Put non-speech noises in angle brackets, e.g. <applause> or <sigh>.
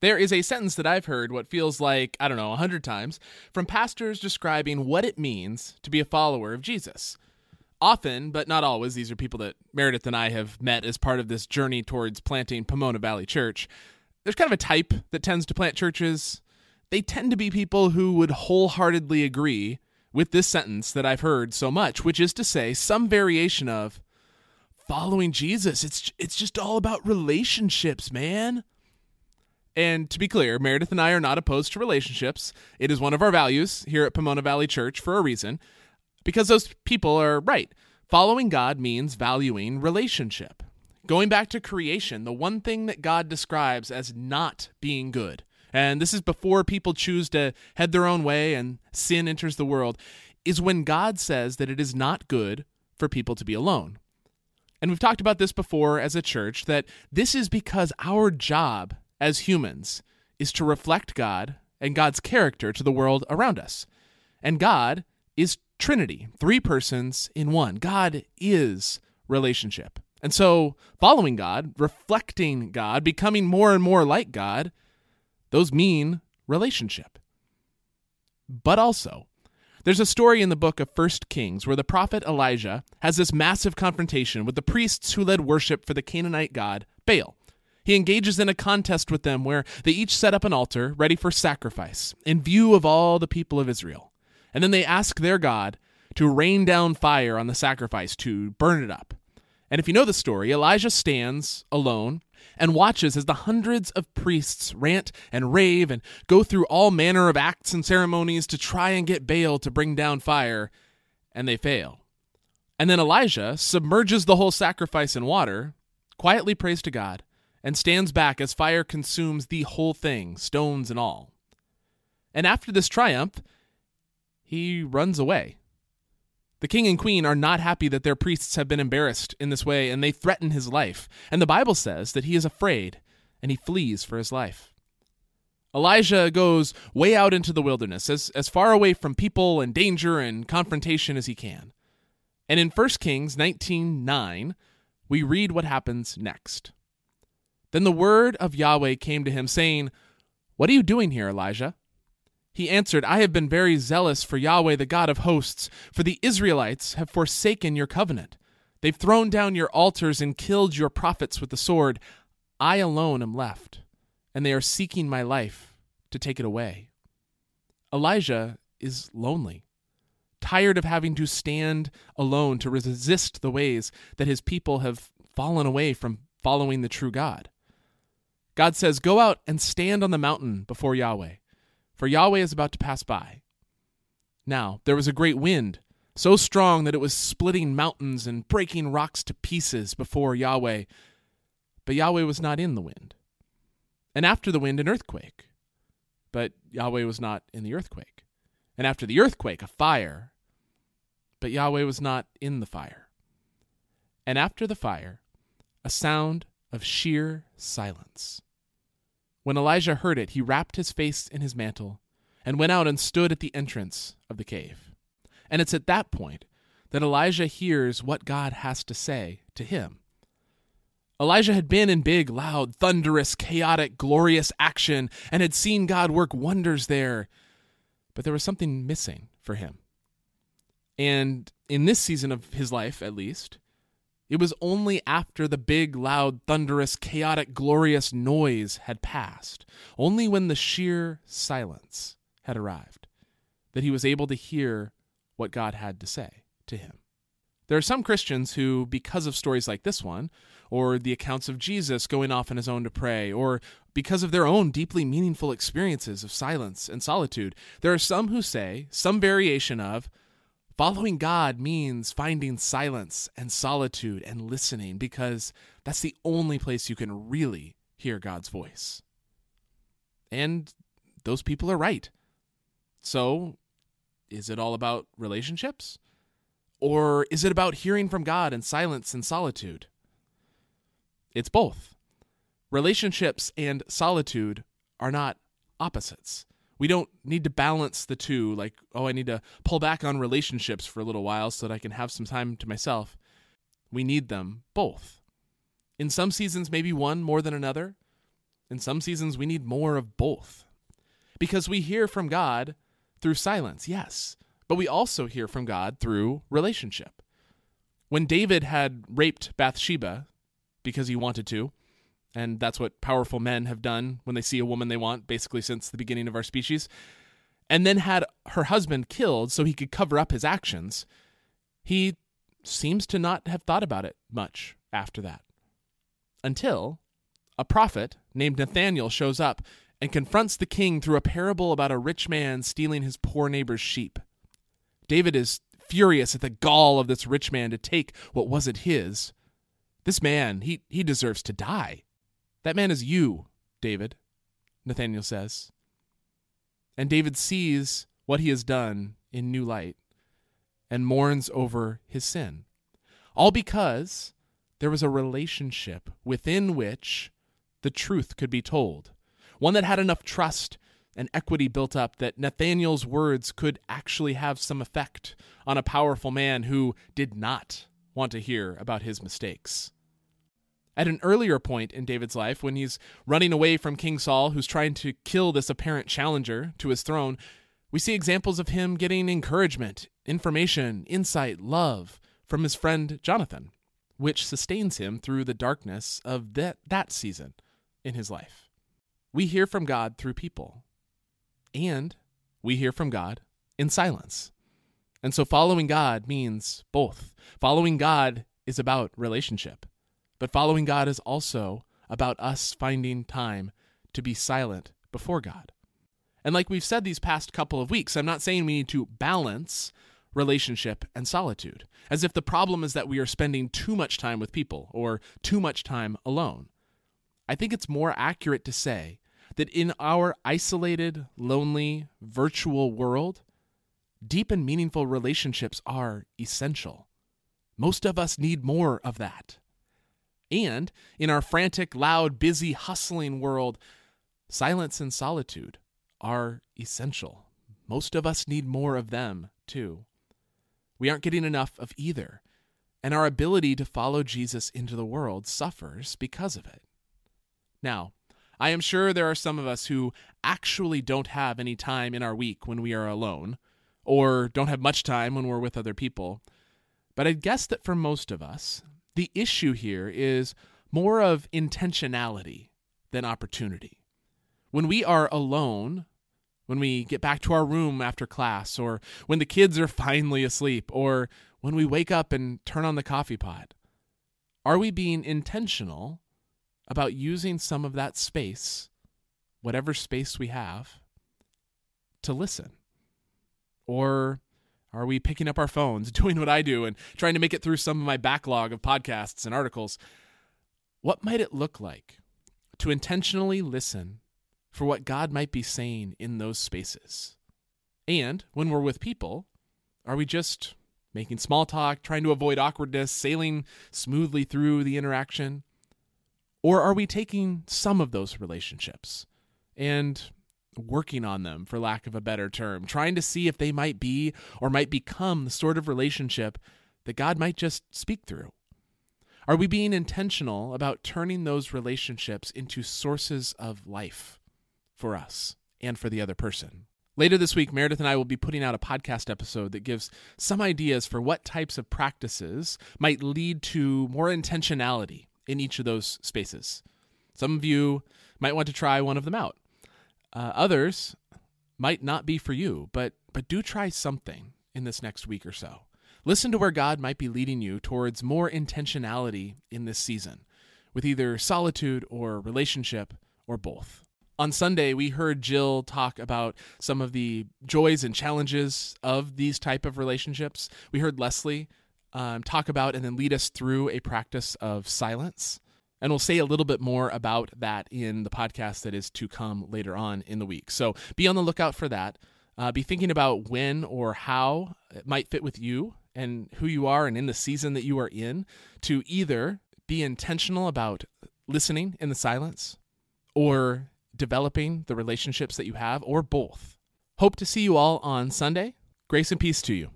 There is a sentence that I've heard what feels like, I don't know, a hundred times from pastors describing what it means to be a follower of Jesus. Often, but not always, these are people that Meredith and I have met as part of this journey towards planting Pomona Valley Church. There's kind of a type that tends to plant churches. They tend to be people who would wholeheartedly agree with this sentence that I've heard so much, which is to say, some variation of following Jesus. It's it's just all about relationships, man. And to be clear, Meredith and I are not opposed to relationships. It is one of our values here at Pomona Valley Church for a reason, because those people are right. Following God means valuing relationship. Going back to creation, the one thing that God describes as not being good, and this is before people choose to head their own way and sin enters the world, is when God says that it is not good for people to be alone. And we've talked about this before as a church that this is because our job as humans is to reflect God and God's character to the world around us. And God is Trinity, three persons in one. God is relationship. And so, following God, reflecting God, becoming more and more like God, those mean relationship. But also, there's a story in the book of First Kings where the prophet Elijah has this massive confrontation with the priests who led worship for the Canaanite god Baal. He engages in a contest with them where they each set up an altar ready for sacrifice in view of all the people of Israel. And then they ask their God to rain down fire on the sacrifice to burn it up. And if you know the story, Elijah stands alone and watches as the hundreds of priests rant and rave and go through all manner of acts and ceremonies to try and get Baal to bring down fire, and they fail. And then Elijah submerges the whole sacrifice in water, quietly prays to God, and stands back as fire consumes the whole thing, stones and all. And after this triumph, he runs away. The king and queen are not happy that their priests have been embarrassed in this way, and they threaten his life. And the Bible says that he is afraid and he flees for his life. Elijah goes way out into the wilderness, as, as far away from people and danger and confrontation as he can. And in 1 Kings 19:9, we read what happens next. Then the word of Yahweh came to him, saying, What are you doing here, Elijah? He answered, I have been very zealous for Yahweh, the God of hosts, for the Israelites have forsaken your covenant. They've thrown down your altars and killed your prophets with the sword. I alone am left, and they are seeking my life to take it away. Elijah is lonely, tired of having to stand alone to resist the ways that his people have fallen away from following the true God. God says, Go out and stand on the mountain before Yahweh, for Yahweh is about to pass by. Now, there was a great wind, so strong that it was splitting mountains and breaking rocks to pieces before Yahweh, but Yahweh was not in the wind. And after the wind, an earthquake, but Yahweh was not in the earthquake. And after the earthquake, a fire, but Yahweh was not in the fire. And after the fire, a sound of sheer silence. When Elijah heard it, he wrapped his face in his mantle and went out and stood at the entrance of the cave. And it's at that point that Elijah hears what God has to say to him. Elijah had been in big, loud, thunderous, chaotic, glorious action and had seen God work wonders there, but there was something missing for him. And in this season of his life, at least, it was only after the big, loud, thunderous, chaotic, glorious noise had passed, only when the sheer silence had arrived, that he was able to hear what God had to say to him. There are some Christians who, because of stories like this one, or the accounts of Jesus going off on his own to pray, or because of their own deeply meaningful experiences of silence and solitude, there are some who say, some variation of, Following God means finding silence and solitude and listening because that's the only place you can really hear God's voice. And those people are right. So, is it all about relationships? Or is it about hearing from God in silence and solitude? It's both. Relationships and solitude are not opposites. We don't need to balance the two, like, oh, I need to pull back on relationships for a little while so that I can have some time to myself. We need them both. In some seasons, maybe one more than another. in some seasons, we need more of both. Because we hear from God through silence, yes, but we also hear from God through relationship. When David had raped Bathsheba because he wanted to, and that's what powerful men have done when they see a woman they want, basically since the beginning of our species, and then had her husband killed so he could cover up his actions, he seems to not have thought about it much after that. Until a prophet named Nathaniel shows up and confronts the king through a parable about a rich man stealing his poor neighbor's sheep. David is furious at the gall of this rich man to take what wasn't his. This man, he, he deserves to die. That man is you, David, Nathaniel says. And David sees what he has done in new light and mourns over his sin. All because there was a relationship within which the truth could be told, one that had enough trust and equity built up that Nathaniel's words could actually have some effect on a powerful man who did not want to hear about his mistakes. At an earlier point in David's life, when he's running away from King Saul, who's trying to kill this apparent challenger to his throne, we see examples of him getting encouragement, information, insight, love from his friend Jonathan, which sustains him through the darkness of that, that season in his life. We hear from God through people, and we hear from God in silence. And so following God means both. Following God is about relationship. But following God is also about us finding time to be silent before God. And like we've said these past couple of weeks, I'm not saying we need to balance relationship and solitude, as if the problem is that we are spending too much time with people or too much time alone. I think it's more accurate to say that in our isolated, lonely, virtual world, deep and meaningful relationships are essential. Most of us need more of that. And in our frantic, loud, busy, hustling world, silence and solitude are essential. Most of us need more of them, too. We aren't getting enough of either, and our ability to follow Jesus into the world suffers because of it. Now, I am sure there are some of us who actually don't have any time in our week when we are alone, or don't have much time when we're with other people. But I'd guess that for most of us, the issue here is more of intentionality than opportunity. When we are alone, when we get back to our room after class, or when the kids are <laughs> finally asleep, or when we wake up and turn on the coffee pot, are we being intentional about using some of that space, whatever space we have, to listen? Or are we picking up our phones, <laughs> doing what I do, and trying to make it through some of my backlog of podcasts and articles? What might it look like to intentionally listen for what God might be saying in those spaces? And when we're with people, are we just making small talk, trying to avoid awkwardness, sailing smoothly through the interaction? Or are we taking some of those relationships and working on them, for lack of a better term, trying to see if they might be or might become the sort of relationship that God might just speak through? Are we being intentional about turning those relationships into sources of life for us and for the other person? Later this week, Meredith and I will be putting out a podcast episode that gives some ideas for what types of practices might lead to more intentionality in each of those spaces. Some of you might want to try one of them out. Uh, others might not be for you, but but do try something in this next week or so. Listen to where God might be leading you towards more intentionality in this season, with either solitude or relationship or both. On Sunday, we heard Jill talk about some of the joys and challenges of these type of relationships. We heard Leslie um, talk about and then lead us through a practice of silence. And we'll say a little bit more about that in the podcast that is to come later on in the week. So be on the lookout for that. Uh, be thinking about when or how it might fit with you and who you are and in the season that you are in to either be intentional about listening in the silence or developing the relationships that you have or both. Hope to see you all on Sunday. Grace and peace to you.